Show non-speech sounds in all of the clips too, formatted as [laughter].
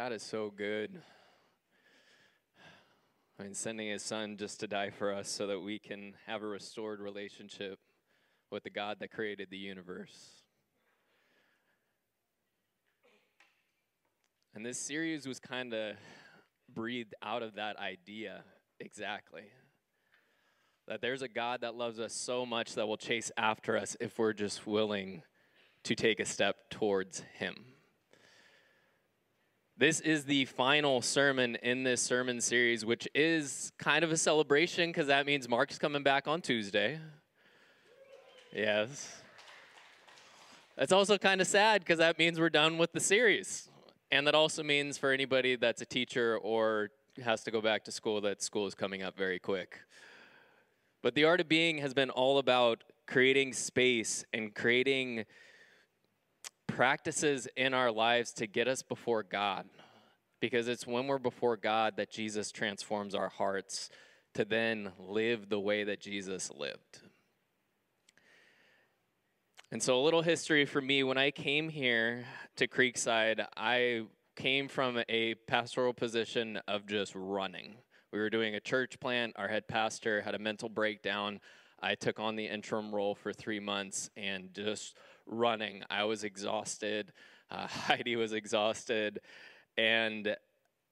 God is so good. I mean, sending his son just to die for us so that we can have a restored relationship with the God that created the universe. And this series was kind of breathed out of that idea exactly. That there's a God that loves us so much that will chase after us if we're just willing to take a step towards Him. This is the final sermon in this sermon series, which is kind of a celebration because that means Mark's coming back on Tuesday. Yes. That's also kind of sad because that means we're done with the series. And that also means for anybody that's a teacher or has to go back to school that school is coming up very quick. But the art of being has been all about creating space and creating practices in our lives to get us before God. Because it's when we're before God that Jesus transforms our hearts to then live the way that Jesus lived. And so, a little history for me when I came here to Creekside, I came from a pastoral position of just running. We were doing a church plant, our head pastor had a mental breakdown. I took on the interim role for three months and just running. I was exhausted. Uh, [laughs] Heidi was exhausted. And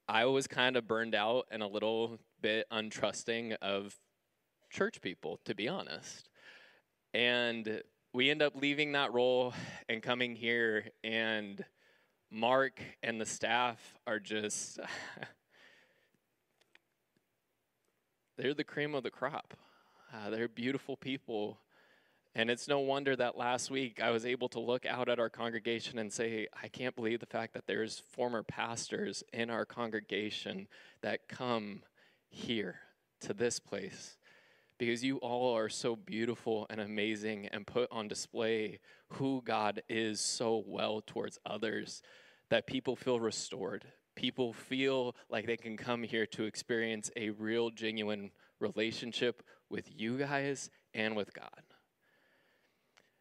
I was kind of burned out and a little bit untrusting of church people, to be honest. And we end up leaving that role and coming here, and Mark and the staff are just, [laughs] they're the cream of the crop. Uh, they're beautiful people and it's no wonder that last week I was able to look out at our congregation and say, I can't believe the fact that there's former pastors in our congregation that come here to this place because you all are so beautiful and amazing and put on display who God is so well towards others that people feel restored. People feel like they can come here to experience a real, genuine relationship with you guys and with God.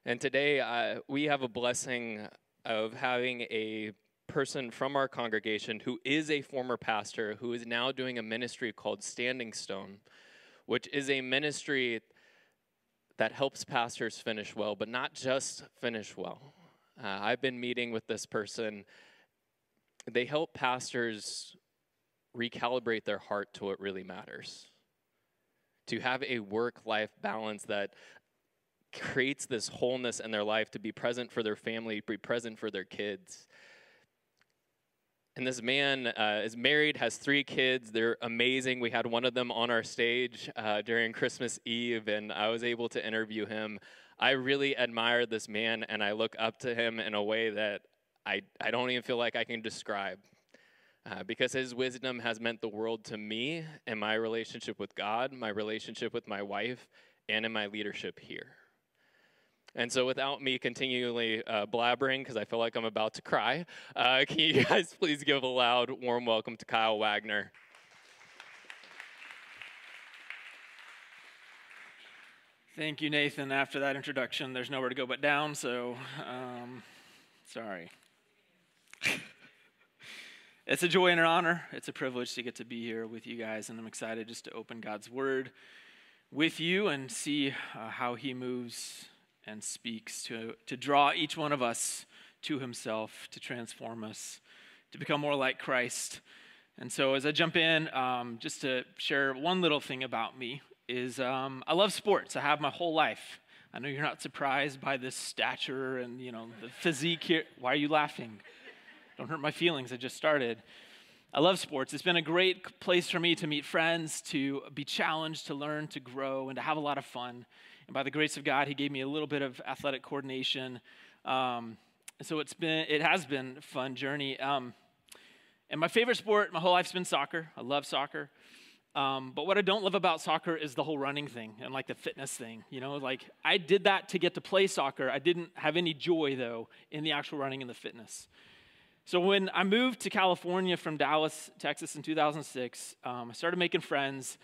And today uh, we have a blessing of having a person from our congregation who is a former pastor who is now doing a ministry called Standing Stone, which is a ministry that helps pastors finish well, but not just finish well. Uh, I've been meeting with this person. They help pastors recalibrate their heart to what really matters. To have a work life balance that creates this wholeness in their life to be present for their family, be present for their kids. And this man uh, is married, has three kids. They're amazing. We had one of them on our stage uh, during Christmas Eve, and I was able to interview him. I really admire this man, and I look up to him in a way that I, I don't even feel like I can describe. Uh, because his wisdom has meant the world to me and my relationship with God, my relationship with my wife, and in my leadership here. And so, without me continually uh, blabbering, because I feel like I'm about to cry, uh, [laughs] can you guys please give a loud, warm welcome to Kyle Wagner? Thank you, Nathan. After that introduction, there's nowhere to go but down, so um, sorry. [laughs] it's a joy and an honor. It's a privilege to get to be here with you guys, and I'm excited just to open God's Word with you and see uh, how He moves and speaks to, to draw each one of us to himself, to transform us, to become more like Christ. And so, as I jump in, um, just to share one little thing about me is um, I love sports. I have my whole life. I know you're not surprised by this stature and you know the physique here. Why are you laughing? Don't hurt my feelings. I just started. I love sports. It's been a great place for me to meet friends, to be challenged, to learn, to grow, and to have a lot of fun. And by the grace of God, He gave me a little bit of athletic coordination. Um, so it's been, it has been a fun journey. Um, and my favorite sport my whole life's been soccer. I love soccer. Um, but what I don't love about soccer is the whole running thing and like the fitness thing. You know, like I did that to get to play soccer. I didn't have any joy though in the actual running and the fitness. So when I moved to California from Dallas, Texas in 2006, um, I started making friends.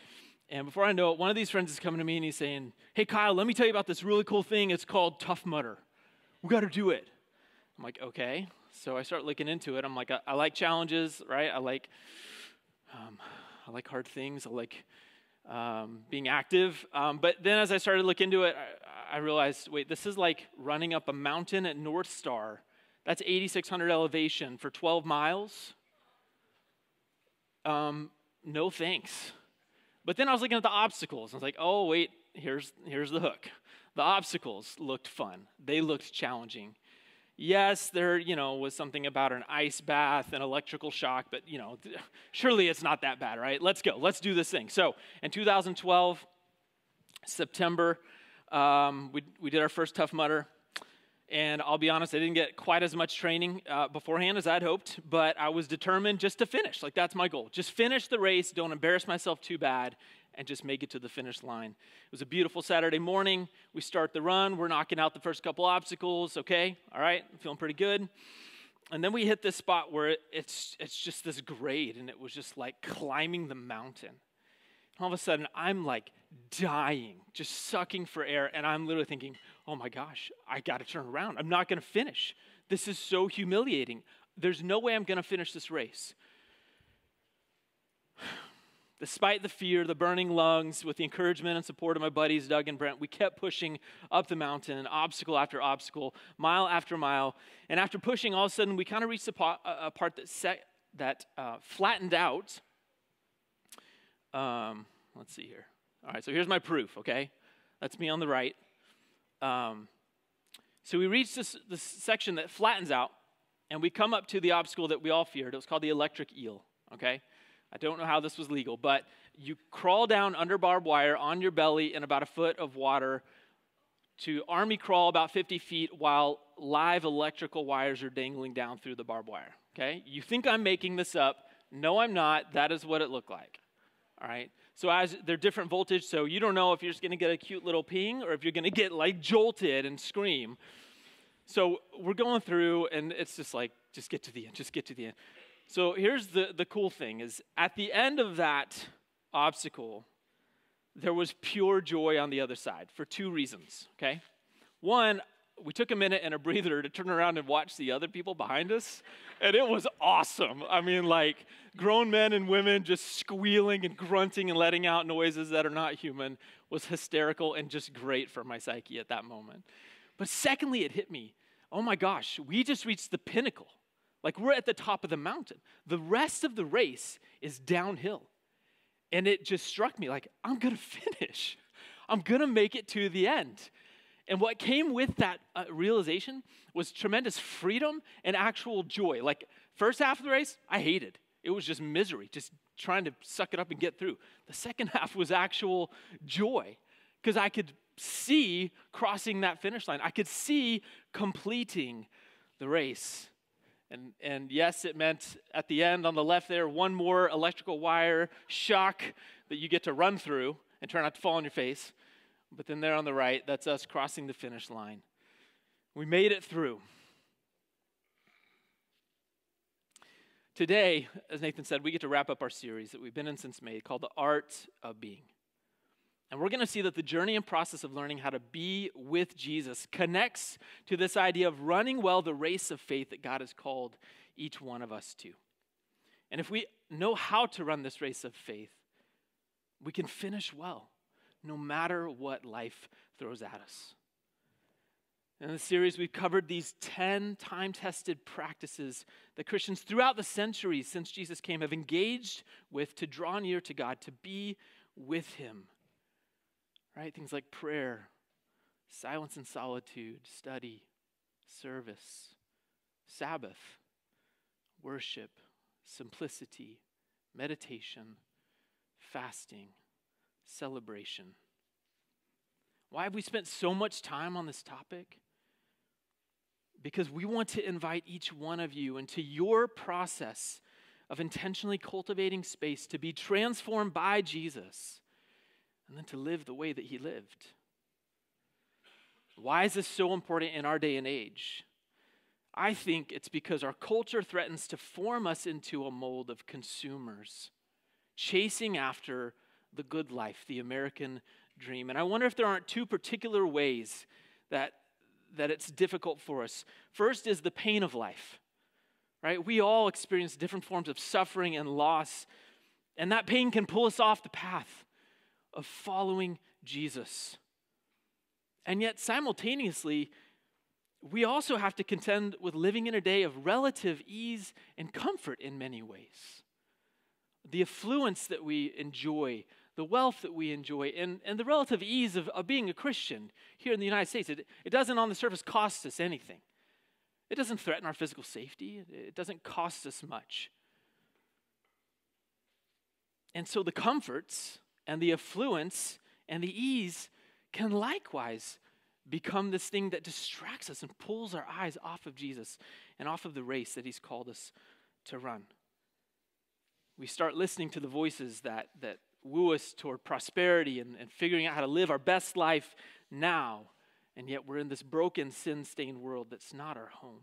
And before I know it, one of these friends is coming to me and he's saying, Hey, Kyle, let me tell you about this really cool thing. It's called Tough Mudder. We got to do it. I'm like, Okay. So I start looking into it. I'm like, I, I like challenges, right? I like, um, I like hard things. I like um, being active. Um, but then as I started to look into it, I, I, realized, wait, this is like running up a mountain at Northstar. That's 8,600 elevation for 12 miles. Um, no thanks. But then I was looking at the obstacles. I was like, oh, wait, here's, here's the hook. The obstacles looked fun. They looked challenging. Yes, there, you know, was something about an ice bath and electrical shock, but, you know, [laughs] surely it's not that bad, right? Let's go. Let's do this thing. So in 2012, September, um, we, we did our first Tough Mudder. And I'll be honest, I didn't get quite as much training uh, beforehand as I'd hoped, but I was determined just to finish. Like, that's my goal. Just finish the race, don't embarrass myself too bad, and just make it to the finish line. It was a beautiful Saturday morning. We start the run. We're knocking out the first couple obstacles. Okay, all right, I'm feeling pretty good. And then we hit this spot where it's, it's just this grade, and it was just like climbing the mountain. All of a sudden, I'm like dying, just sucking for air, and I'm literally thinking, oh my gosh, I got to turn around. I'm not going to finish. This is so humiliating. There's no way I'm going to finish this race. [sighs] Despite the fear, the burning lungs, with the encouragement and support of my buddies, Doug and Brent, we kept pushing up the mountain, obstacle after obstacle, mile after mile. And after pushing, all of a sudden, we kind of reached a, part, a part that, set, that uh, flattened out. Um, let's see here. All right, so here's my proof, okay? That's me on the right. Um, so we reach this, this section that flattens out, and we come up to the obstacle that we all feared. It was called the electric eel, okay? I don't know how this was legal, but you crawl down under barbed wire on your belly in about a foot of water to army crawl about 50 feet while live electrical wires are dangling down through the barbed wire. Okay? You think I'm making this up. No, I'm not. That is what it looked like. All right? So as they're different voltage, so you don't know if you're just going to get a cute little ping or if you're going to get like jolted and scream. So we're going through, and it's just like, just get to the end, just get to the end. So here's the, the cool thing is at the end of that obstacle, there was pure joy on the other side for two reasons, okay? One, we took a minute and a breather to turn around and watch the other people behind us, and it was awesome. I mean, like grown men and women just squealing and grunting and letting out noises that are not human was hysterical and just great for my psyche at that moment. But secondly, it hit me oh my gosh, we just reached the pinnacle. Like we're at the top of the mountain. The rest of the race is downhill. And it just struck me like, I'm gonna [laughs] finish. I'm gonna make it to the end. And what came with that uh, realization was tremendous freedom and actual joy. Like, first half of the race, I hated. It was just misery, just trying to suck it up and get through. The second [laughs] half was actual joy because I could see crossing that finish line. I could see completing the race. And, and yes, it meant at the end on the left there, one more electrical wire shock that you get to run through and try not to fall on your face. But then there on the right, that's us crossing the finish line. We made it through. Today, as Nathan said, we get to wrap up our series that we've been in since May called The Art of Being. And we're going to see that the journey and process of learning how to be with Jesus connects to this idea of running well the race of faith that God has called each one of us to. And if we know how to run this race of faith, we can finish well no matter what life throws at us. In the series, we've covered these 10 time tested practices that Christians throughout the centuries since Jesus came have engaged with to draw near to God, to be with Him. Right? Things like prayer, silence and solitude, study, service, Sabbath, worship, simplicity, meditation, fasting celebration. Why have we spent so much time on this topic? Because we want to invite each one of you into your process of intentionally cultivating space to be transformed by Jesus and then to live the way that he lived. Why is this so important in our day and age? I think it's because our culture threatens to form us into a mold of consumers, chasing after the good life, the American dream. And I wonder if there aren't two particular ways that, that it's difficult for us. First is the pain of life, right? We all experience different forms of suffering and loss, and that pain can pull us off the path of following Jesus. And yet, simultaneously, we also have to contend with living in a day of relative ease and comfort in many ways. The affluence that we enjoy, the wealth that we enjoy, and, and the relative ease of, of being a Christian here in the United States, it, it doesn't on the surface cost us anything. It doesn't threaten our physical safety, it doesn't cost us much. And so the comforts and the affluence and the ease can likewise become this thing that distracts us and pulls our eyes off of Jesus and off of the race that He's called us to run. We start listening to the voices that, that woo us toward prosperity and, and figuring out how to live our best life now, and yet we're in this broken, sin stained world that's not our home.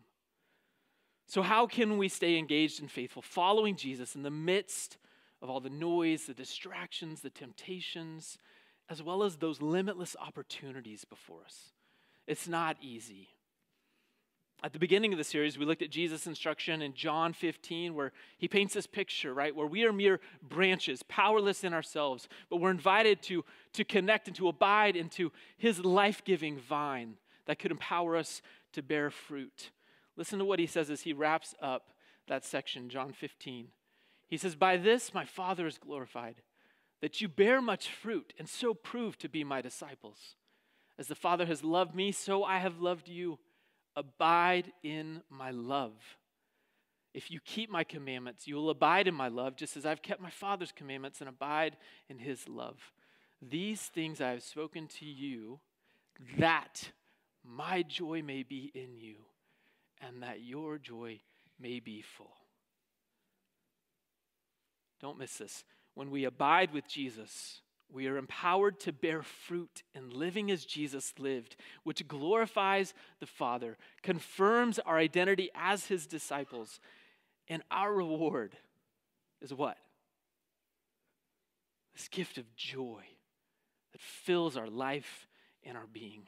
So, how can we stay engaged and faithful, following Jesus in the midst of all the noise, the distractions, the temptations, as well as those limitless opportunities before us. It's not easy. At the beginning of the series, we looked at Jesus' instruction in John 15, where he paints this picture, right? Where we are mere branches, powerless in ourselves, but we're invited to, to connect and to abide into his life giving vine that could empower us to bear fruit. Listen to what he says as he wraps up that section, John 15. He says, By this my Father is glorified, that you bear much fruit and so prove to be my disciples. As the Father has loved me, so I have loved you. Abide in my love. If you keep my commandments, you will abide in my love, just as I've kept my Father's commandments and abide in his love. These things I have spoken to you, that my joy may be in you, and that your joy may be full. Don't miss this. When we abide with Jesus, we are empowered to bear fruit in living as Jesus lived, which glorifies the Father, confirms our identity as his disciples, and our reward is what? This gift of joy that fills our life and our being.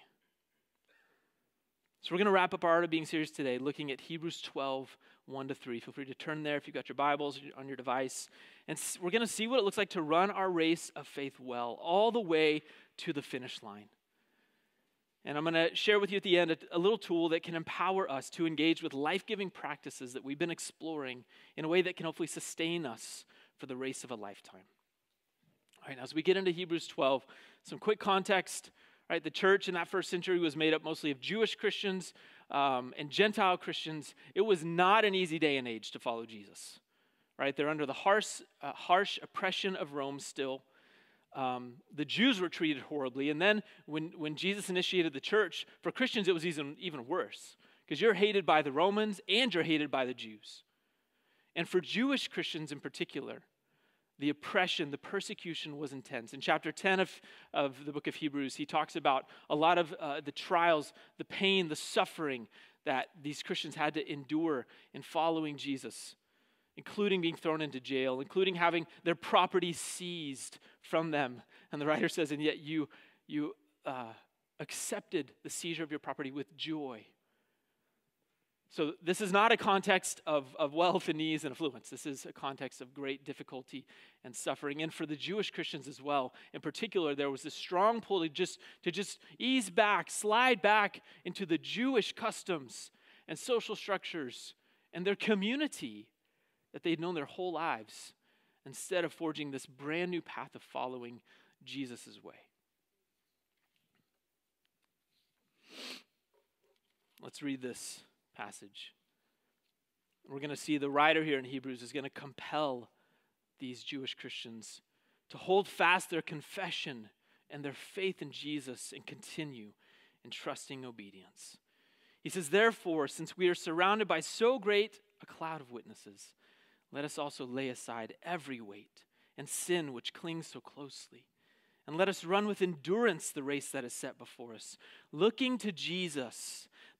So, we're going to wrap up our Art of Being series today looking at Hebrews 12, 1 to 3. Feel free to turn there if you've got your Bibles on your device. And we're going to see what it looks like to run our race of faith well, all the way to the finish line. And I'm going to share with you at the end a, a little tool that can empower us to engage with life giving practices that we've been exploring in a way that can hopefully sustain us for the race of a lifetime. All right, now as we get into Hebrews 12, some quick context. Right, the church in that first century was made up mostly of Jewish Christians um, and Gentile Christians. It was not an easy day and age to follow Jesus. Right, they're under the harsh, uh, harsh oppression of Rome still. Um, the Jews were treated horribly, and then when, when Jesus initiated the church, for Christians it was even, even worse because you're hated by the Romans and you're hated by the Jews. And for Jewish Christians in particular, the oppression, the persecution was intense. In chapter 10 of, of the book of Hebrews, he talks about a lot of uh, the trials, the pain, the suffering that these Christians had to endure in following Jesus, including being thrown into jail, including having their property seized from them. And the writer says, and yet you, you uh, accepted the seizure of your property with joy. So, this is not a context of, of wealth and ease and affluence. This is a context of great difficulty and suffering. And for the Jewish Christians as well, in particular, there was a strong pull to just, to just ease back, slide back into the Jewish customs and social structures and their community that they'd known their whole lives instead of forging this brand new path of following Jesus' way. Let's read this passage. We're going to see the writer here in Hebrews is going to compel these Jewish Christians to hold fast their confession and their faith in Jesus and continue in trusting obedience. He says, Therefore, since we are surrounded by so great a cloud of witnesses, let us also lay aside every weight and sin which clings so closely. And let us run with endurance the race that is set before us, looking to Jesus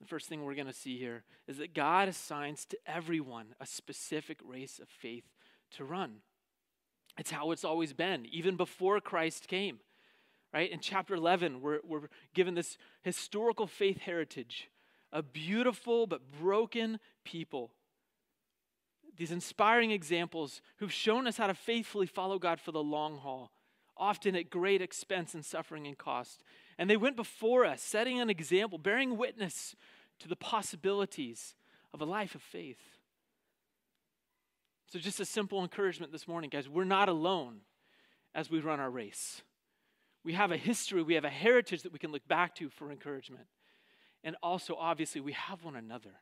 The first thing we're going to see here is that God assigns to everyone a specific race of faith to run. It's how it's always been, even before Christ came. Right? In chapter 11, we're, we're given this historical faith heritage, a beautiful but broken people. These inspiring examples who've shown us how to faithfully follow God for the long haul, often at great expense and suffering and cost. And they went before us, setting an example, bearing witness to the possibilities of a life of faith. So, just a simple encouragement this morning, guys. We're not alone as we run our race. We have a history, we have a heritage that we can look back to for encouragement. And also, obviously, we have one another.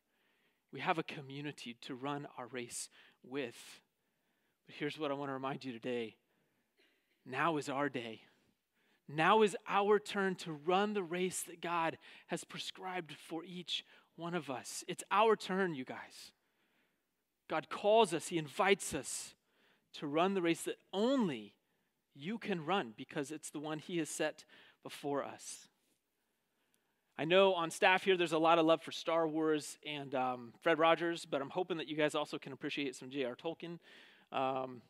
We have a community to run our race with. But here's what I want to remind you today now is our day. Now is our turn to run the race that God has prescribed for each one of us. It's our turn, you guys. God calls us, He invites us to run the race that only you can run because it's the one He has set before us. I know on staff here there's a lot of love for Star Wars and um, Fred Rogers, but I'm hoping that you guys also can appreciate some J.R. Tolkien. Um,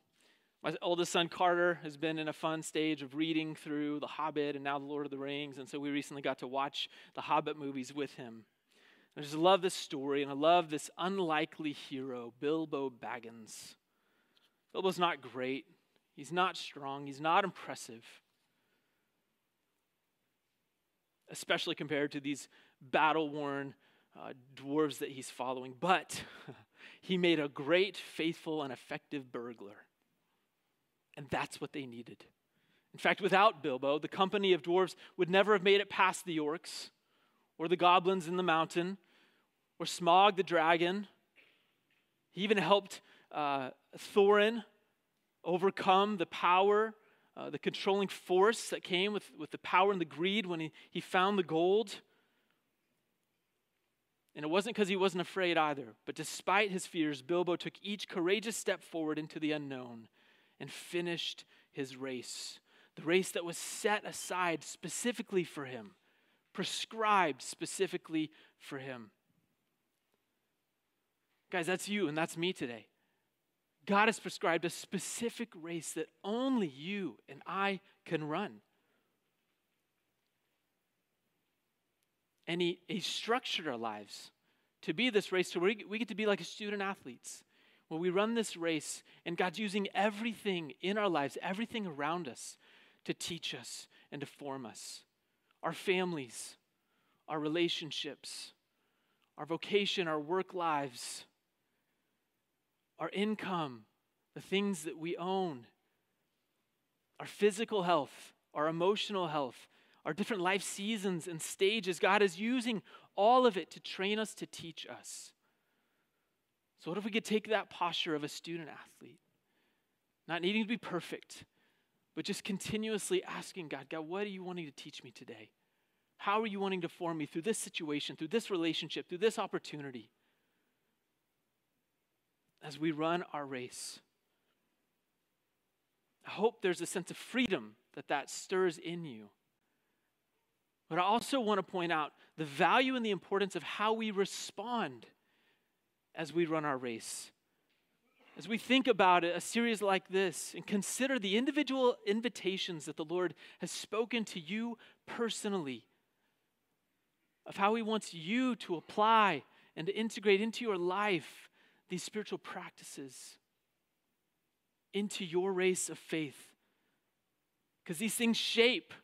my oldest son Carter has been in a fun stage of reading through The Hobbit and now The Lord of the Rings, and so we recently got to watch the Hobbit movies with him. I just love this story, and I love this unlikely hero, Bilbo Baggins. Bilbo's not great. He's not strong. He's not impressive. Especially compared to these battle worn uh, dwarves that he's following. But [laughs] he made a great, faithful, and effective burglar. And that's what they needed. In fact, without Bilbo, the company of dwarves would never have made it past the orcs, or the goblins in the mountain, or Smaug the dragon. He even helped uh, Thorin overcome the power, uh, the controlling force that came with, with the power and the greed when he, he found the gold. And it wasn't because he wasn't afraid either, but despite his fears, Bilbo took each courageous step forward into the unknown and finished his race. The race that was set aside specifically for him, prescribed specifically for him. Guys, that's you and that's me today. God has prescribed a specific race that only you and I can run. And He, he structured our lives to be this race to where we get to be like student athletes, where we run this race and God's using everything in our lives, everything around us to teach us and to form us. Our families, our relationships, our vocation, our work lives our income, the things that we own, our physical health, our emotional health, our different life seasons and stages. God is using all of it to train us, to teach us. So, what if we could take that posture of a student athlete, not needing to be perfect, but just continuously asking God, God, what are you wanting to teach me today? How are you wanting to form me through this situation, through this relationship, through this opportunity? as we run our race. I hope there's a sense of freedom that that stirs in you. But I also want to point out the value and the importance of how we respond as we run our race. As we think about it, a series like this and consider the individual invitations that the Lord has spoken to you personally, of how He wants you to apply and to integrate into your life these spiritual practices into your race of faith. Because these things shape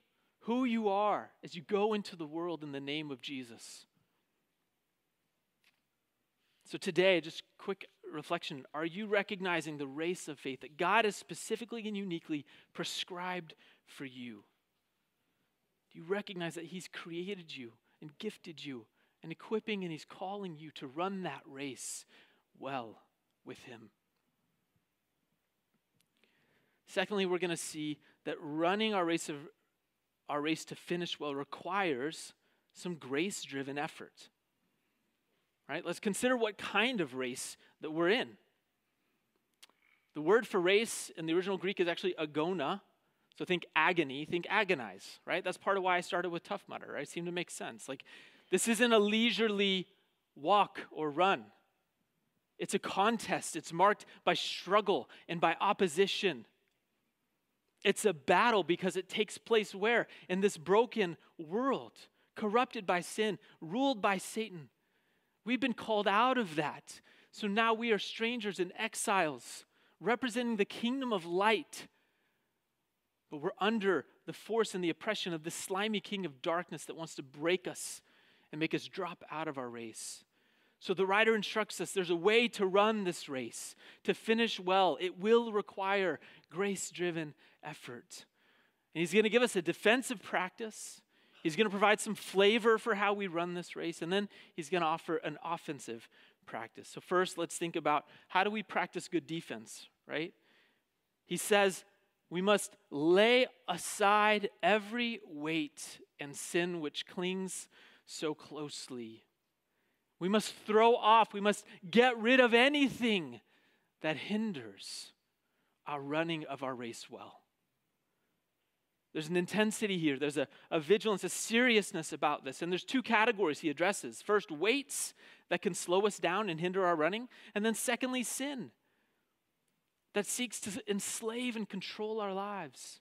who you are as you go into the world in the name of Jesus. So, today, just quick reflection are you recognizing the race of faith that God has specifically and uniquely prescribed for you? Do you recognize that He's created you and gifted you and equipping and He's calling you to run that race well with Him. Secondly, we're going to see that running our race, of, our race to finish well requires some grace driven effort. Right? Let's consider what kind of race that we're in. The word for race in the original Greek is actually agona. So think agony, think agonize, right? That's part of why I started with Tough Mudder, right? It seemed to make sense. Like, this isn't a leisurely walk or run. It's a contest. It's marked by struggle and by opposition. It's a battle because it takes place where? In this broken world, corrupted by sin, ruled by Satan. We've been called out of that. So now we are strangers and exiles, representing the kingdom of light. But we're under the force and the oppression of this slimy king of darkness that wants to break us and make us drop out of our race. So the writer instructs us there's a way to run this race, to finish well. It will require grace driven effort. And he's going to give us a defensive practice. He's going to provide some flavor for how we run this race. And then he's going to offer an offensive practice. So, first, let's think about how do we practice good defense, right? He says we must lay aside every weight and sin which clings so closely we must throw off, we must get rid of anything that hinders our running of our race well. There's an intensity here, there's a, a vigilance, a seriousness about this. And there's two categories he addresses first, weights that can slow us down and hinder our running, and then secondly, sin that seeks to enslave and control our lives.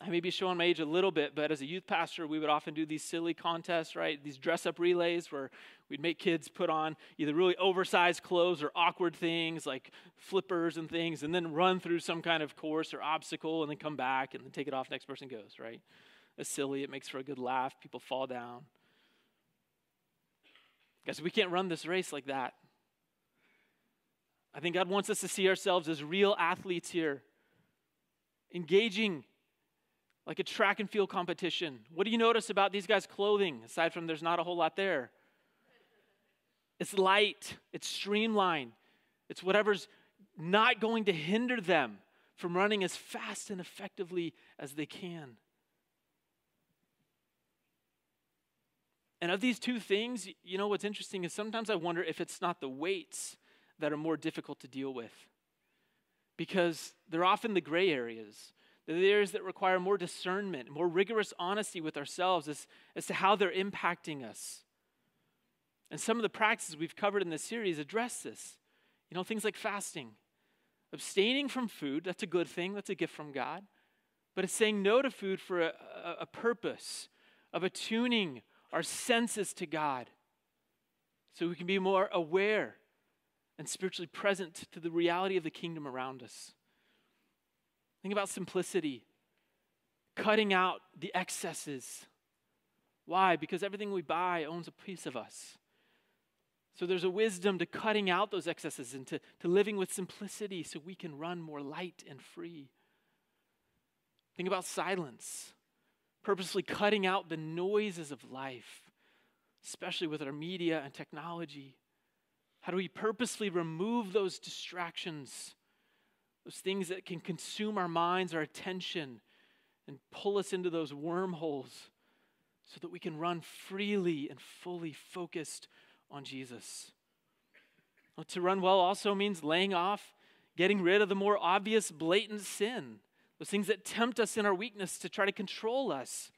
I may be showing my age a little bit, but as a youth pastor, we would often do these silly contests, right? These dress up relays where we'd make kids put on either really oversized clothes or awkward things like flippers and things, and then run through some kind of course or obstacle and then come back and then take it off. Next person goes, right? It's silly. It makes for a good laugh. People fall down. Guys, we can't run this race like that. I think God wants us to see ourselves as real athletes here, engaging like a track and field competition. What do you notice about these guys' clothing, aside from there's not a whole lot there? It's light, it's streamlined, it's whatever's not going to hinder them from running as fast and effectively as they can. And of these two things, you know what's interesting is sometimes I wonder if it's not the weights that are more difficult to deal with. Because they're often the gray areas. They're the areas that require more discernment, more rigorous honesty with ourselves as, as to how they're impacting us. And some of the practices we've covered in this series address this. You know, things like fasting, abstaining from food, that's a good thing, that's a gift from God. But it's saying no to food for a, a, a purpose of attuning our senses to God so we can be more aware and spiritually present to the reality of the kingdom around us. Think about simplicity, cutting out the excesses. Why? Because everything we buy owns a piece of us. So there's a wisdom to cutting out those excesses and to, to living with simplicity so we can run more light and free. Think about silence, purposely cutting out the noises of life, especially with our media and technology. How do we purposely remove those distractions those things that can consume our minds, our attention, and pull us into those wormholes so that we can run freely and fully focused on Jesus. Well, to run well also means laying off, getting rid of the more obvious, blatant sin, those things that tempt us in our weakness to try to control us.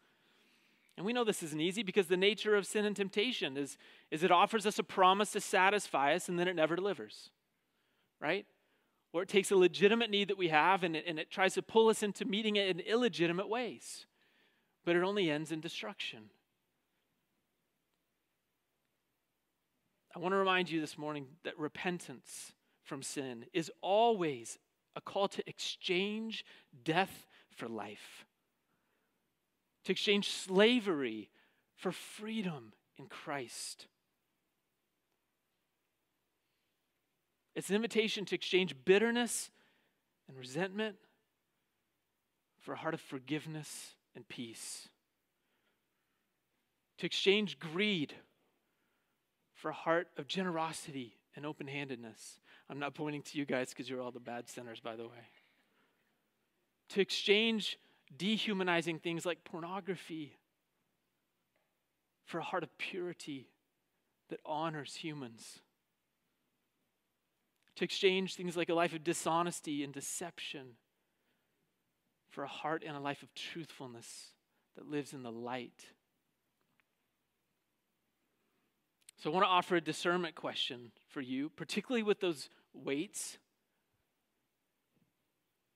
And we know this isn't easy because the nature of sin and temptation is, is it offers us a promise to satisfy us and then it never delivers. Right? Or it takes a legitimate need that we have and it, and it tries to pull us into meeting it in illegitimate ways. But it only ends in destruction. I want to remind you this morning that repentance from sin is always a call to exchange death for life, to exchange slavery for freedom in Christ. It's an invitation to exchange bitterness and resentment for a heart of forgiveness and peace. To exchange greed for a heart of generosity and open handedness. I'm not pointing to you guys because you're all the bad sinners, by the way. To exchange dehumanizing things like pornography for a heart of purity that honors humans to exchange things like a life of dishonesty and deception for a heart and a life of truthfulness that lives in the light. So I want to offer a discernment question for you, particularly with those weights.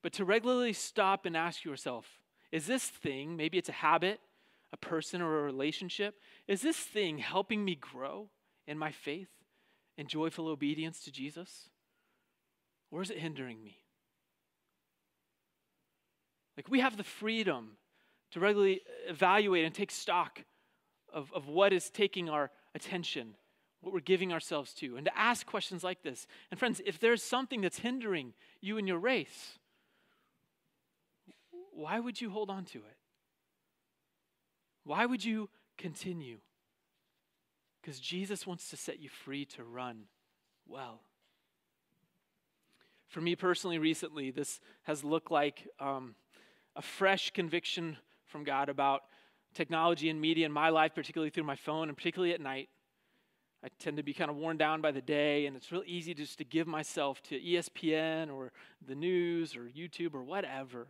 But to regularly stop and ask yourself is this thing, maybe it's a habit, a person, or a relationship, is this thing helping me grow in my faith and joyful obedience to Jesus? Or is it hindering me? Like we have the freedom to regularly evaluate and take stock of, of what is taking our attention, what we're giving ourselves to, and to ask questions like this. And friends, if there's something that's hindering you in your race, why would you hold on to it? Why would you continue? Because Jesus wants to set you free to run well. For me personally, recently, this has looked like um, a fresh conviction from God about technology and media in my life, particularly through my phone and particularly at night. I tend to be kind of worn down by the day, and it's real easy just to give myself to ESPN or the news or YouTube or whatever.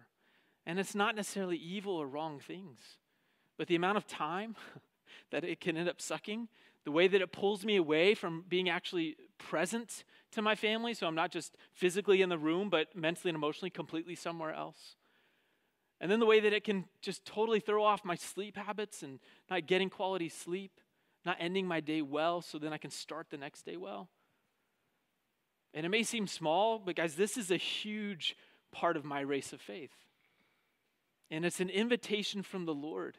And it's not necessarily evil or wrong things, but the amount of time [laughs] that it can end up sucking, the way that it pulls me away from being actually present to my family, so I'm not just physically in the room, but mentally and emotionally completely somewhere else. And then the way that it can just totally throw off my sleep habits and not getting quality sleep, not ending my day well so then I can start the next day well. And it may seem small, but guys, this is a huge part of my race of faith. And it's an invitation from the Lord.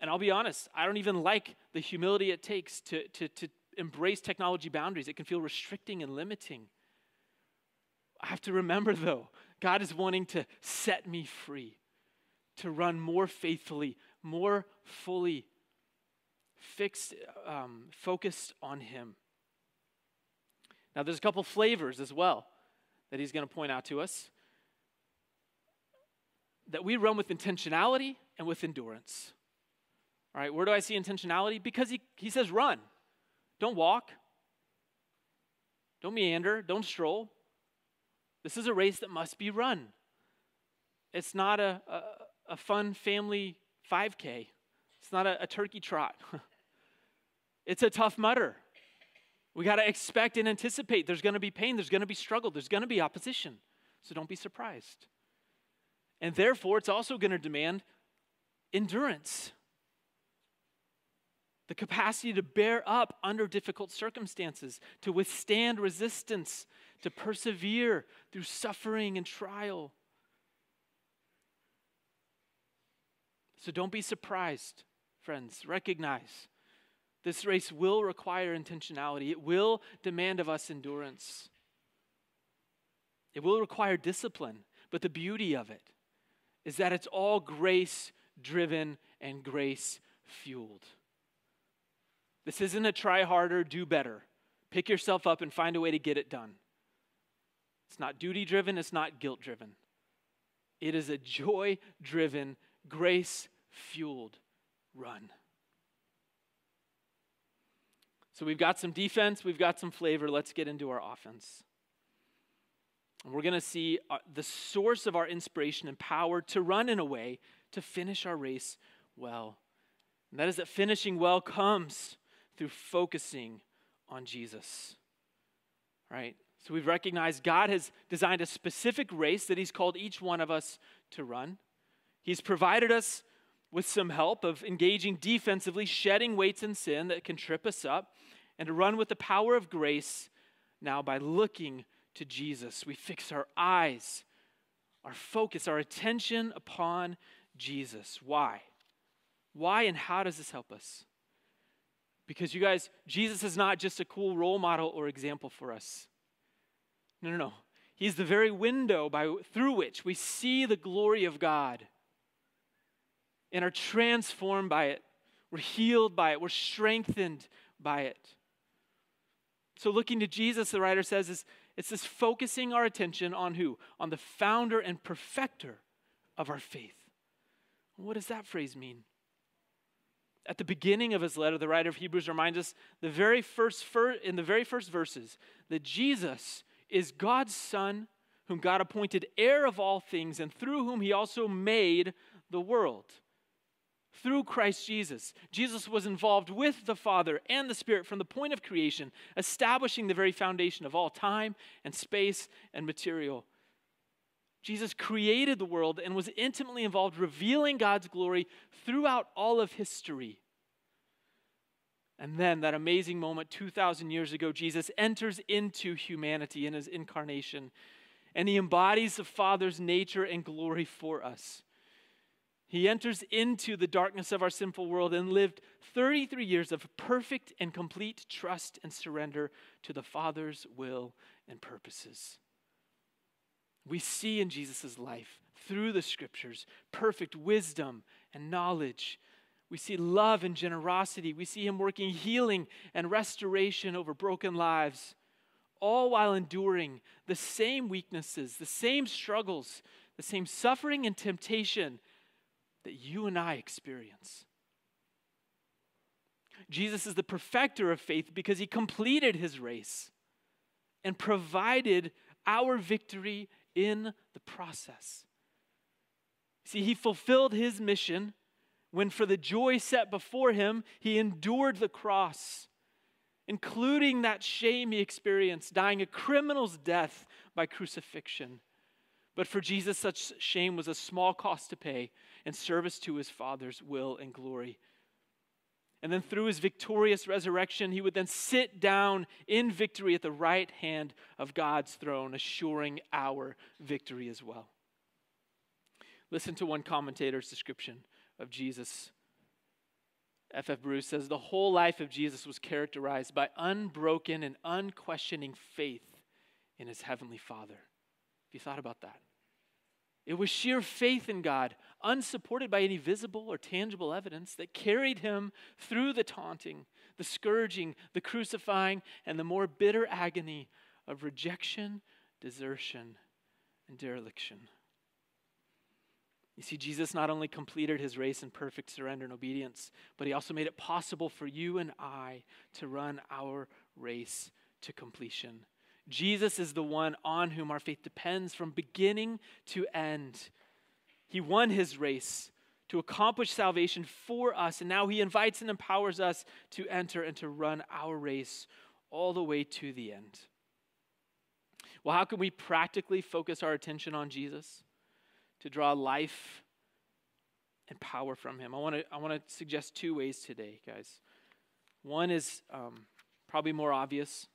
And I'll be honest, I don't even like the humility it takes to, to, to embrace technology boundaries. It can feel restricting and limiting. I have to remember, though, God is wanting to set me free, to run more faithfully, more fully, fixed, um, focused on Him. Now, there's a couple flavors as well that He's going to point out to us that we run with intentionality and with endurance. All right, where do I see intentionality? Because He, he says run, don't walk, don't meander, don't stroll. This is a race that must be run. It's not a, a, a fun family 5K, it's not a, a turkey trot. [laughs] it's a Tough Mudder. We got to expect and anticipate there's going to be pain, there's going to be struggle, there's going to be opposition. So don't be surprised. And therefore, it's also going to demand endurance the capacity to bear up under difficult circumstances, to withstand resistance, to persevere through suffering and trial. So don't be surprised, friends. Recognize this race will require intentionality, it will demand of us endurance, it will require discipline. But the beauty of it is that it's all grace driven and grace fueled. This isn't a try harder, do better. Pick yourself up and find a way to get it done. It's not duty driven, it's not guilt driven. It is a joy driven, grace fueled run. So we've got some defense, we've got some flavor. Let's get into our offense. We're going to see uh, the source of our inspiration and power to run in a way to finish our race well. And that is that finishing well comes through focusing on Jesus. Right? So we've recognized God has designed a specific race that He's called each one of us to run. He's provided us with some help of engaging defensively, shedding weights and sin that can trip us up, and to run with the power of grace now by looking to Jesus. We fix our eyes, our focus, our attention upon Jesus. Why? Why and how does this help us? Because you guys, Jesus is not just a cool role model or example for us. No, no, no. He's the very window by, through which we see the glory of God and are transformed by it. We're healed by it. We're strengthened by it. So, looking to Jesus, the writer says, is it's this focusing our attention on who? On the founder and perfecter of our faith. What does that phrase mean? At the beginning of his letter, the writer of Hebrews reminds us the very first in the very first verses that Jesus is God's son whom God appointed heir of all things and through whom he also made the world. Through Christ Jesus, Jesus was involved with the Father and the Spirit from the point of creation, establishing the very foundation of all time and space and material. Jesus created the world and was intimately involved, revealing God's glory throughout all of history. And then, that amazing moment 2,000 years ago, Jesus enters into humanity in his incarnation, and he embodies the Father's nature and glory for us. He enters into the darkness of our sinful world and lived 33 years of perfect and complete trust and surrender to the Father's will and purposes. We see in Jesus' life, through the scriptures, perfect wisdom and knowledge. We see love and generosity. We see him working healing and restoration over broken lives, all while enduring the same weaknesses, the same struggles, the same suffering and temptation that you and I experience. Jesus is the perfecter of faith because he completed his race and provided our victory in the process. See, he fulfilled his mission when, for the joy set before him, he endured the cross, including that shame he experienced, dying a criminal's death by crucifixion. But for Jesus, such shame was a small cost to pay in service to his Father's will and glory. And then through his victorious resurrection, he would then sit down in victory at the right hand of God's throne, assuring our victory as well. Listen to one commentator's description of Jesus. F.F. F. Bruce says the whole life of Jesus was characterized by unbroken and unquestioning faith in his heavenly Father. Have you thought about that? It was sheer faith in God, unsupported by any visible or tangible evidence, that carried him through the taunting, the scourging, the crucifying, and the more bitter agony of rejection, desertion, and dereliction. You see, Jesus not only completed his race in perfect surrender and obedience, but he also made it possible for you and I to run our race to completion Jesus is the one on whom our faith depends from beginning to end. He won his race to accomplish salvation for us, and now he invites and empowers us to enter and to run our race all the way to the end. Well, how can we practically focus our attention on Jesus to draw life and power from him? I want to I want to suggest two ways today, guys. One is um, probably more obvious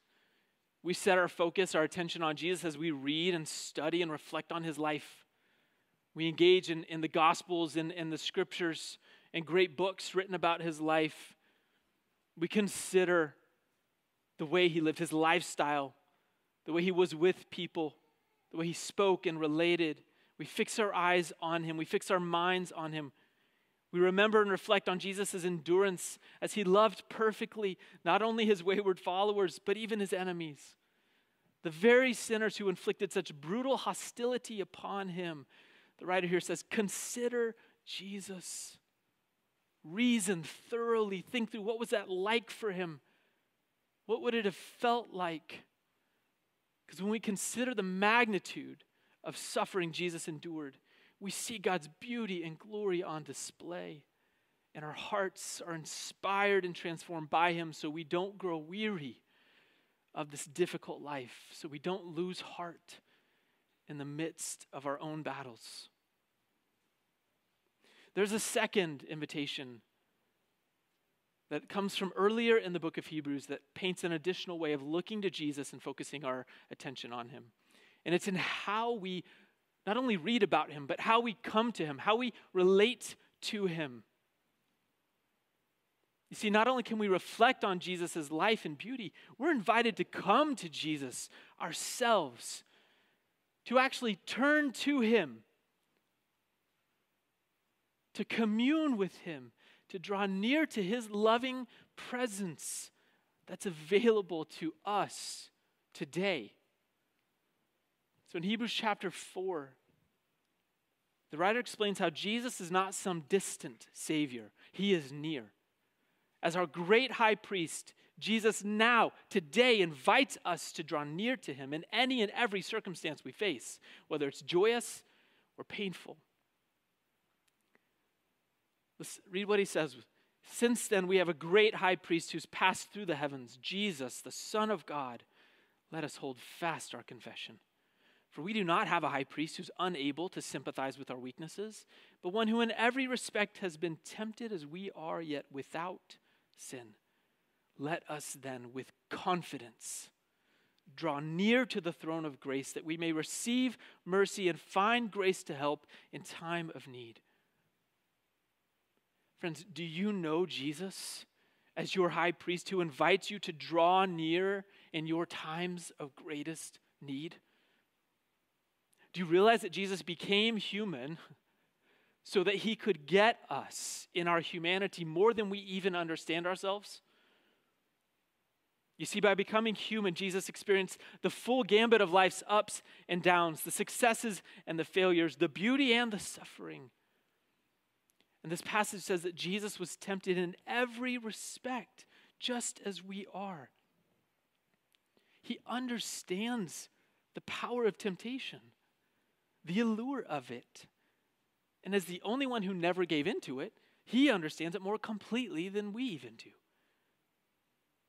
we set our focus, our attention on Jesus as we read and study and reflect on his life. We engage in, in the Gospels and in, in the scriptures and great books written about his life. We consider the way he lived, his lifestyle, the way he was with people, the way he spoke and related. We fix our eyes on him, we fix our minds on him. We remember and reflect on Jesus' endurance as he loved perfectly not only his wayward followers, but even his enemies. The very sinners who inflicted such brutal hostility upon him. The writer here says, Consider Jesus. Reason thoroughly, think through what was that like for him? What would it have felt like? Because when we consider the magnitude of suffering Jesus endured, we see God's beauty and glory on display. And our hearts are inspired and transformed by Him so we don't grow weary of this difficult life, so we don't lose heart in the midst of our own battles. There's a second invitation that comes from earlier in the book of Hebrews that paints an additional way of looking to Jesus and focusing our attention on Him. And it's in how we not only read about him, but how we come to him, how we relate to him. You see, not only can we reflect on Jesus' life and beauty, we're invited to come to Jesus ourselves, to actually turn to him, to commune with him, to draw near to his loving presence that's available to us today. So in Hebrews chapter 4, the writer explains how Jesus is not some distant Savior, He is near. as our great high priest, Jesus now, today, invites us to draw near to him in any and every circumstance we face, whether it's joyous or painful. Let's read what he says. Since then, we have a great high priest who's passed through the heavens, Jesus, the Son of God. Let us hold fast our confession. For we do not have a high priest who's unable to sympathize with our weaknesses, but one who in every respect has been tempted as we are, yet without sin. Let us then, with confidence, draw near to the throne of grace that we may receive mercy and find grace to help in time of need. Friends, do you know Jesus as your high priest who invites you to draw near in your times of greatest need? Do you realize that Jesus became human [laughs] so that he could get us in our humanity more than we even understand ourselves? You see, by becoming human, Jesus experienced the full gambit of life's ups and downs, the successes and the failures, the beauty and the suffering. And this passage says that Jesus was tempted in every respect, just as we are. He understands the power of temptation, the allure of it. And as the only one who never gave into it, he understands it more completely than we even do.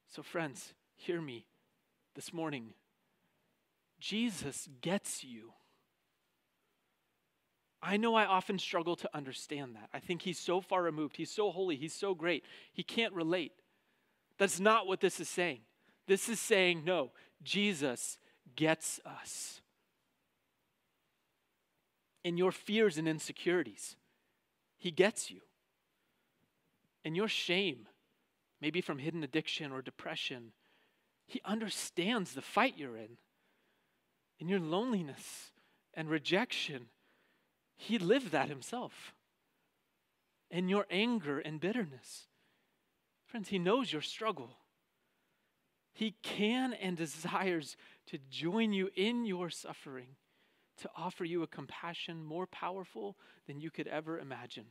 So, friends, hear me this morning. Jesus gets you. I know I often struggle to understand that. I think he's so far removed. He's so holy. He's so great. He can't relate. That's not what this is saying. This is saying, no, Jesus gets us. In your fears and insecurities, he gets you. In your shame, maybe from hidden addiction or depression, he understands the fight you're in. In your loneliness and rejection, he lived that himself. In your anger and bitterness, friends, he knows your struggle. He can and desires to join you in your suffering, to offer you a compassion more powerful than you could ever imagine.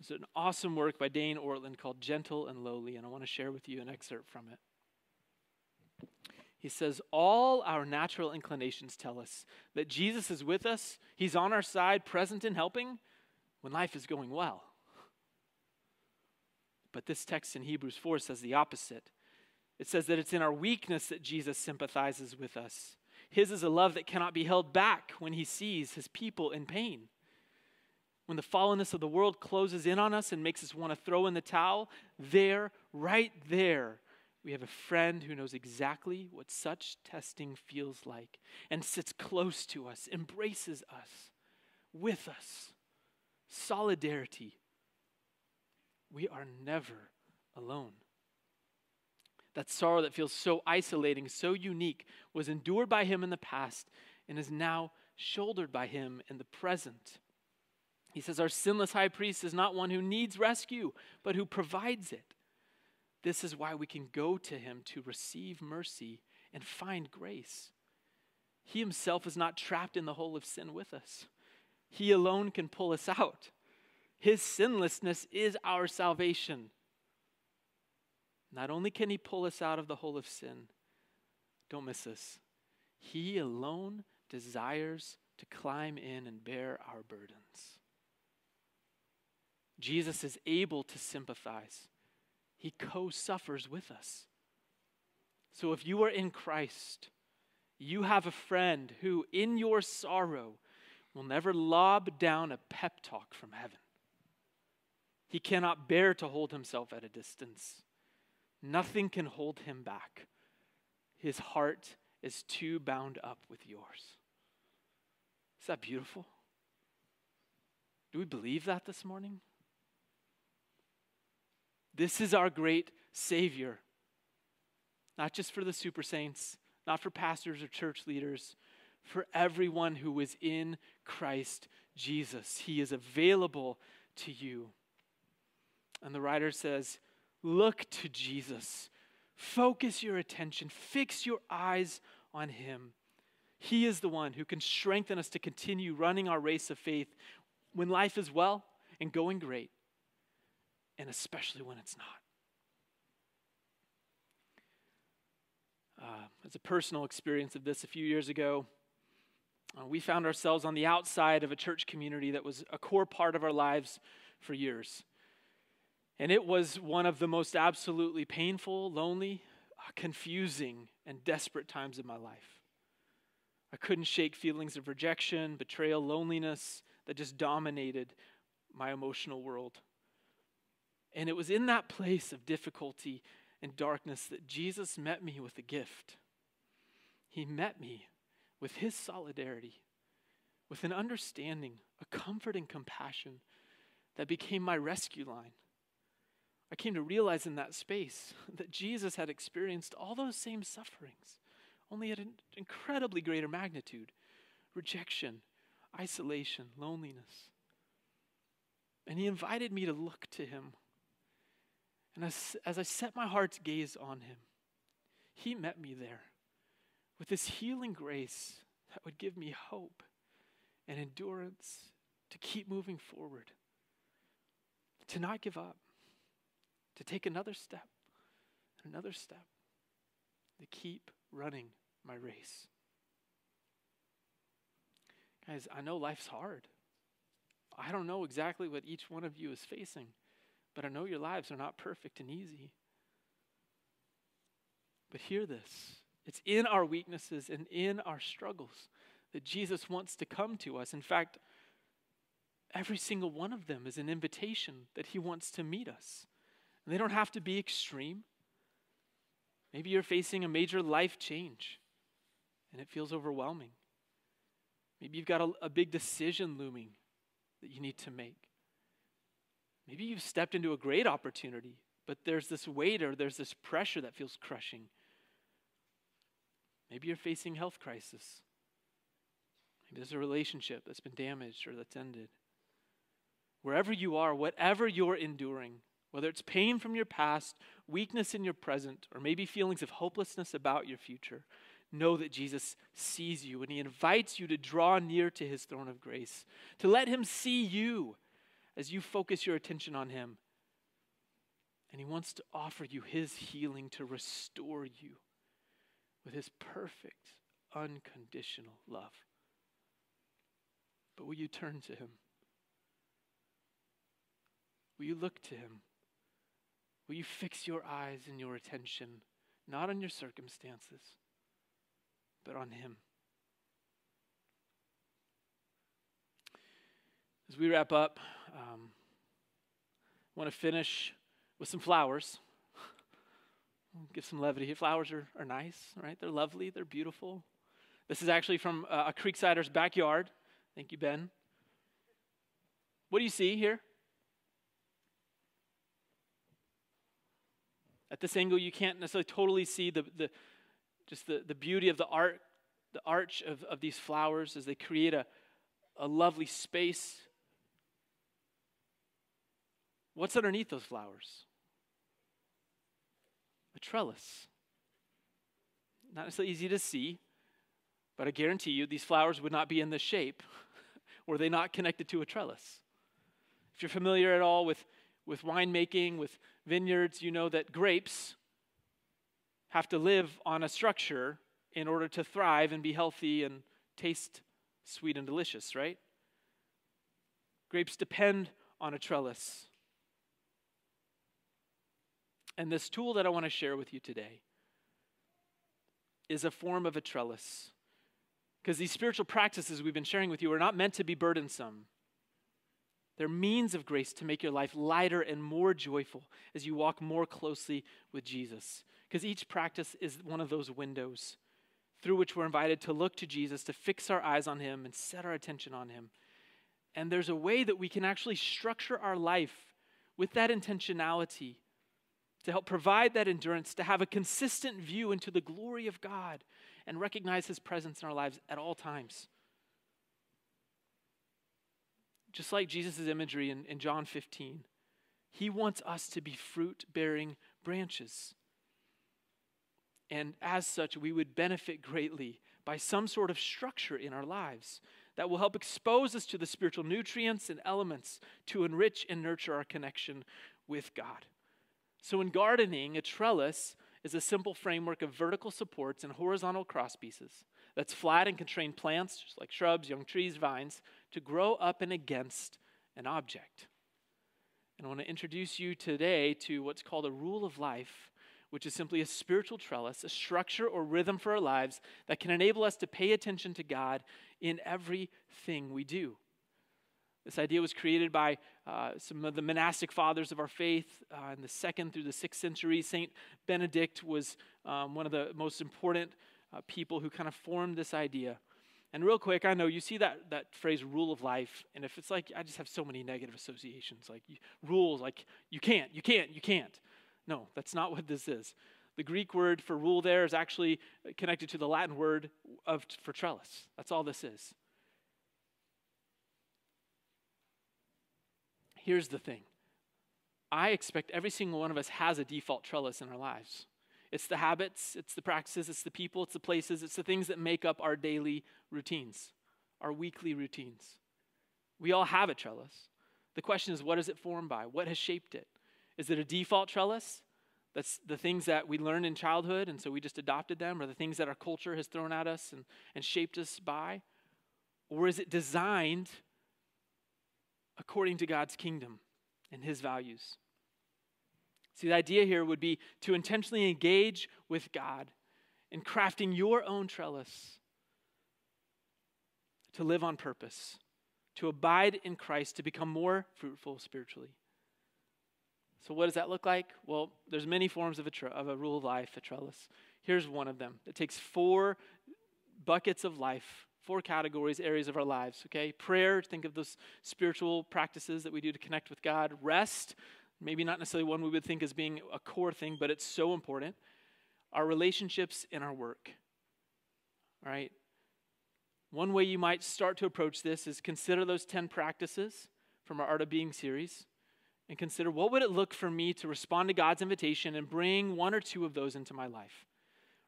It's an awesome work by Dane Ortlund called Gentle and Lowly, and I want to share with you an excerpt from it. He says, All our natural inclinations tell us that Jesus is with us, He's on our side, present and helping when life is going well. But this text in Hebrews 4 says the opposite. It says that it's in our weakness that Jesus sympathizes with us. His is a love that cannot be held back when He sees His people in pain. When the fallenness of the world closes in on us and makes us want to throw in the towel, there, right there, we have a friend who knows exactly what such testing feels like and sits close to us, embraces us, with us. Solidarity. We are never alone. That sorrow that feels so isolating, so unique, was endured by him in the past and is now shouldered by him in the present. He says, Our sinless high priest is not one who needs rescue, but who provides it. This is why we can go to him to receive mercy and find grace. He himself is not trapped in the hole of sin with us, he alone can pull us [laughs] out. His sinlessness is our salvation. Not only can he pull us out of the hole of sin, don't miss this, he alone desires to climb in and bear our burdens. Jesus is able to sympathize. He co suffers with us. So if you are in Christ, you have a friend who, in your sorrow, will never lob down a pep talk from heaven. He cannot bear to hold himself at a distance. Nothing can hold him back. His heart is too bound up with yours. Is that beautiful? Do we believe that this morning? This is our great Savior. Not just for the super saints, not for pastors or church leaders, for everyone who is in Christ Jesus. He is available to you. And the writer says, Look to Jesus. Focus your attention, fix your eyes on Him. He is the one who can strengthen us to continue running our race of faith when life is well and going great and especially when it's not. Uh, as a personal experience of this a few years ago, uh, we found ourselves on the outside of a church community that was a core part of our lives for years. And it was one of the most absolutely painful, lonely, uh, confusing, and desperate times of my life. I couldn't shake feelings of rejection, betrayal, loneliness that just dominated my emotional world. And it was in that place of difficulty and darkness that Jesus met me with a gift. He met me with his solidarity, with an understanding, a comfort and compassion that became my rescue line. I came to realize in that space [laughs] that Jesus had experienced all those same sufferings, only at an incredibly greater magnitude rejection, isolation, loneliness. And he invited me to look to him. And as, as I set my heart's gaze on him, he met me there with this healing grace that would give me hope and endurance to keep moving forward, to not give up, to take another step, another step, to keep running my race. Guys, I know life's hard. I don't know exactly what each one of you is facing, but I know your lives are not perfect and easy. But hear this it's in our weaknesses and in our struggles that Jesus wants to come to us. In fact, every single one of them is an invitation that he wants to meet us. And they don't have to be extreme. Maybe you're facing a major life change and it feels overwhelming. Maybe you've got a, a big decision looming that you need to make. Maybe you've stepped into a great opportunity, but there's this weight or there's this pressure that feels crushing. Maybe you're facing health crisis. Maybe there's a relationship that's been damaged or that's ended. Wherever you are, whatever you're enduring, whether it's pain from your past, weakness in your present, or maybe feelings of hopelessness about your future, know that Jesus sees you and he invites you to draw near to his throne of grace, to let him see you as you focus your attention on him. And he wants to offer you his healing to restore you with his perfect, unconditional love. But will you turn to him? Will you look to him? Will you fix your eyes and your attention not on your circumstances, but on him? As we wrap up, um, I want to finish with some flowers. [laughs] Give some levity. Flowers are, are nice, right? They're lovely, they're beautiful. This is actually from uh, a Creeksider's backyard. Thank you, Ben. What do you see here? At this angle, you can't necessarily totally see the, the just the, the beauty of the art, the arch of, of these flowers as they create a, a lovely space. What's underneath those flowers? a trellis. Not necessarily easy to see, but I guarantee you these flowers would not be in this shape [laughs] were they not connected to a trellis. If you're familiar at all with, with winemaking, with vineyards, you know that grapes have to live on a structure in order to thrive and be healthy and taste sweet and delicious, right? Grapes depend on a trellis. And this tool that I want to share with you today is a form of a trellis. Because these spiritual practices we've been sharing with you are not meant to be burdensome. They're means of grace to make your life lighter and more joyful as you walk more closely with Jesus. Because each practice is one of those windows through which we're invited to look to Jesus, to fix our eyes on Him and set our attention on Him. And there's a way that we can actually structure our life with that intentionality to help provide that endurance, to have a consistent view into the glory of God and recognize His presence in our lives at all times. Just like Jesus' imagery in, in John 15, He wants us to be fruit bearing branches. And as such, we would benefit greatly by some sort of structure in our lives that will help expose us to the spiritual nutrients and elements to enrich and nurture our connection with God. So, in gardening, a trellis is a simple framework of vertical supports and horizontal crosspieces that's flat and can train plants, just like shrubs, young trees, vines, to grow up and against an object. And I want to introduce you today to what's called a rule of life, which is simply a spiritual trellis, a structure or rhythm for our lives that can enable us to pay attention to God in everything we do. This idea was created by uh, some of the monastic fathers of our faith uh, in the second through the sixth century. Saint Benedict was um, one of the most important uh, people who kind of formed this idea. And real quick, I know you see that, that phrase rule of life, and if it's like, I just have so many negative associations, like rules, like you can't, you can't, you can't. No, that's not [laughs] what this is. The Greek word for rule there is actually uh, connected to the Latin word of, for trellis. That's all this is. Here's the thing I expect every single one of us has a default trellis in our lives. It's the habits, it's the practices, it's the people, it's the places, it's the things that make up our daily routines, our weekly routines. We all have a trellis. The question is, what is it formed by? What has shaped it? Is it a default trellis? That's the things that we learned in childhood, and so we just adopted them, or the things that our culture has thrown at us and, and shaped us by? Or is it designed according to God's kingdom and His values? See, the idea here would be to intentionally engage with God in crafting your own trellis, to live on purpose, to abide in Christ, to become more fruitful spiritually. So, what does that look like? Well, there's many forms of a, tre- of a rule of life, a trellis. Here's one of them. It takes four buckets of life, four categories, areas of our lives, okay? Prayer, think of those spiritual practices that we do to connect with God. Rest, maybe not necessarily one we would think as being a core thing, but it's so important. Our relationships and our work. All right? One way you might start to approach this is consider those 10 practices from our Art of Being series and consider what would it look for me to respond to God's invitation and bring one or two of those into my life.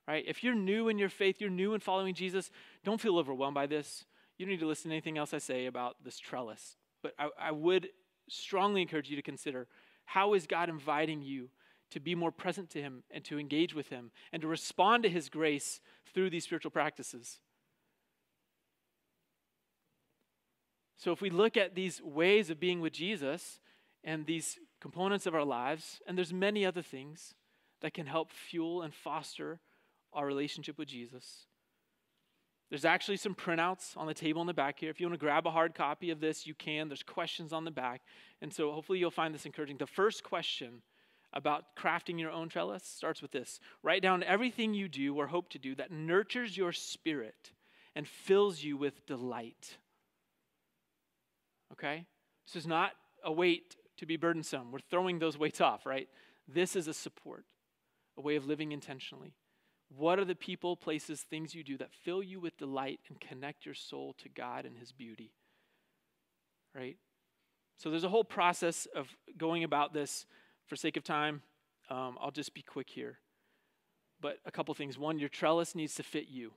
Right? If you're new in your faith, you're new in following Jesus, don't feel overwhelmed by this. You don't need to listen to anything else I say about this trellis. But I, I would strongly encourage you to consider how is God inviting you to be more present to Him and to engage with Him and to respond to His grace through these spiritual practices? So, if we look at these ways of being with Jesus and these components of our lives, and there's many other things that can help fuel and foster our relationship with Jesus. There's actually some printouts on the table in the back here. If you want to grab a hard copy of this, you can. There's questions on the back. And so hopefully you'll find this encouraging. The first question about crafting your own trellis starts with this Write down everything you do or hope to do that nurtures your spirit and fills you with delight. Okay? This is not a weight to be burdensome. We're throwing those weights off, right? This is a support, a way of living intentionally. What are the people, places, things you do that fill you with delight and connect your soul to God and His beauty? Right? So there's a whole process of going about this. For sake of time, um, I'll just be quick here. But a couple things. One, your trellis needs to fit you,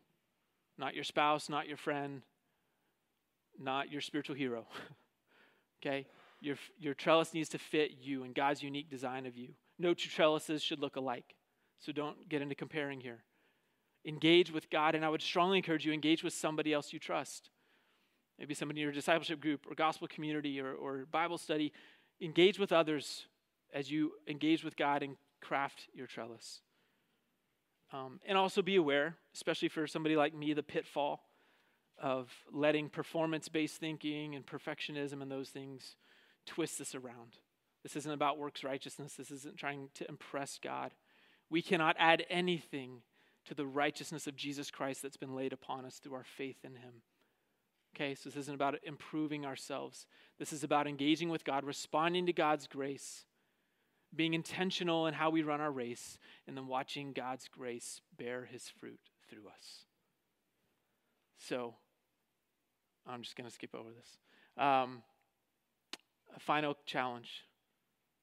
not your spouse, not your friend, not your spiritual hero. [laughs] okay? Your, your trellis needs to fit you and God's unique design of you. No two trellises should look alike. So don't get into comparing here. Engage with God, and I would strongly encourage you engage with somebody else you trust. Maybe somebody in your discipleship group or gospel community or, or Bible study. Engage with others as you engage with God and craft your trellis. Um, and also be aware, especially for somebody like me, the pitfall of letting performance based thinking and perfectionism and those things twist this around. This isn't about works righteousness, this isn't trying to impress God. We cannot add anything to the righteousness of Jesus Christ that's been laid upon us through our faith in Him. Okay, so this isn't about improving ourselves. This is about engaging with God, responding to God's grace, being intentional in how we run our race, and then watching God's grace bear His fruit through us. So, I'm just going to skip over this. Um, a final challenge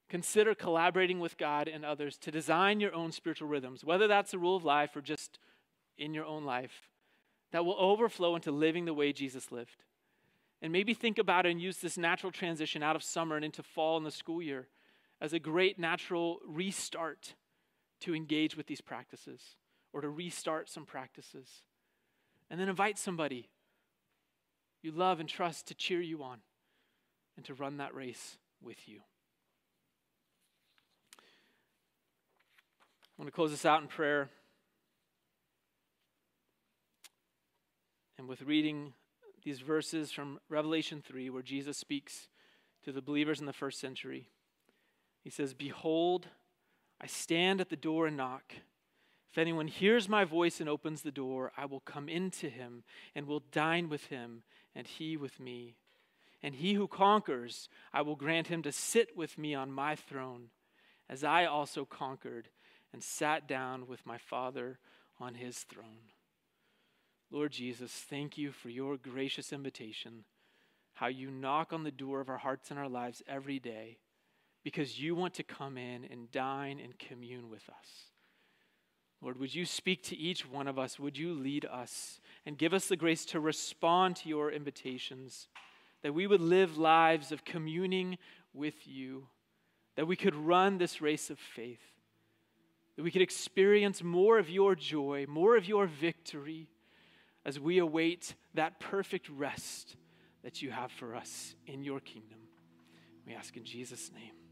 Consider collaborating with God and others to design your own spiritual rhythms, whether that's a rule of life or just in your own life, that will overflow into living the way Jesus lived. And maybe think about and use this natural transition out of summer and into fall and the school year as a great natural restart to engage with these practices or to restart some practices. And then invite somebody you love and trust to cheer you on and to run that race with you. I want to close this out in prayer. And with reading these verses from Revelation 3, where Jesus speaks to the believers in the first century, he says, Behold, I stand at the door and knock. If anyone hears my voice and opens the door, I will come into him and will dine with him, and he with me. And he who conquers, I will grant him to sit with me on my throne, as I also conquered and sat down with my Father on his throne. Lord Jesus, thank you for your gracious invitation, how you knock on the door of our hearts and our lives every day because you want to come in and dine and commune with us. Lord, would you speak to each one of us? Would you lead us and give us the grace to respond to your invitations, that we would live lives of communing with you, that we could run this race of faith, that we could experience more of your joy, more of your victory as we await that perfect rest that you have for us in your kingdom. We ask in Jesus' name.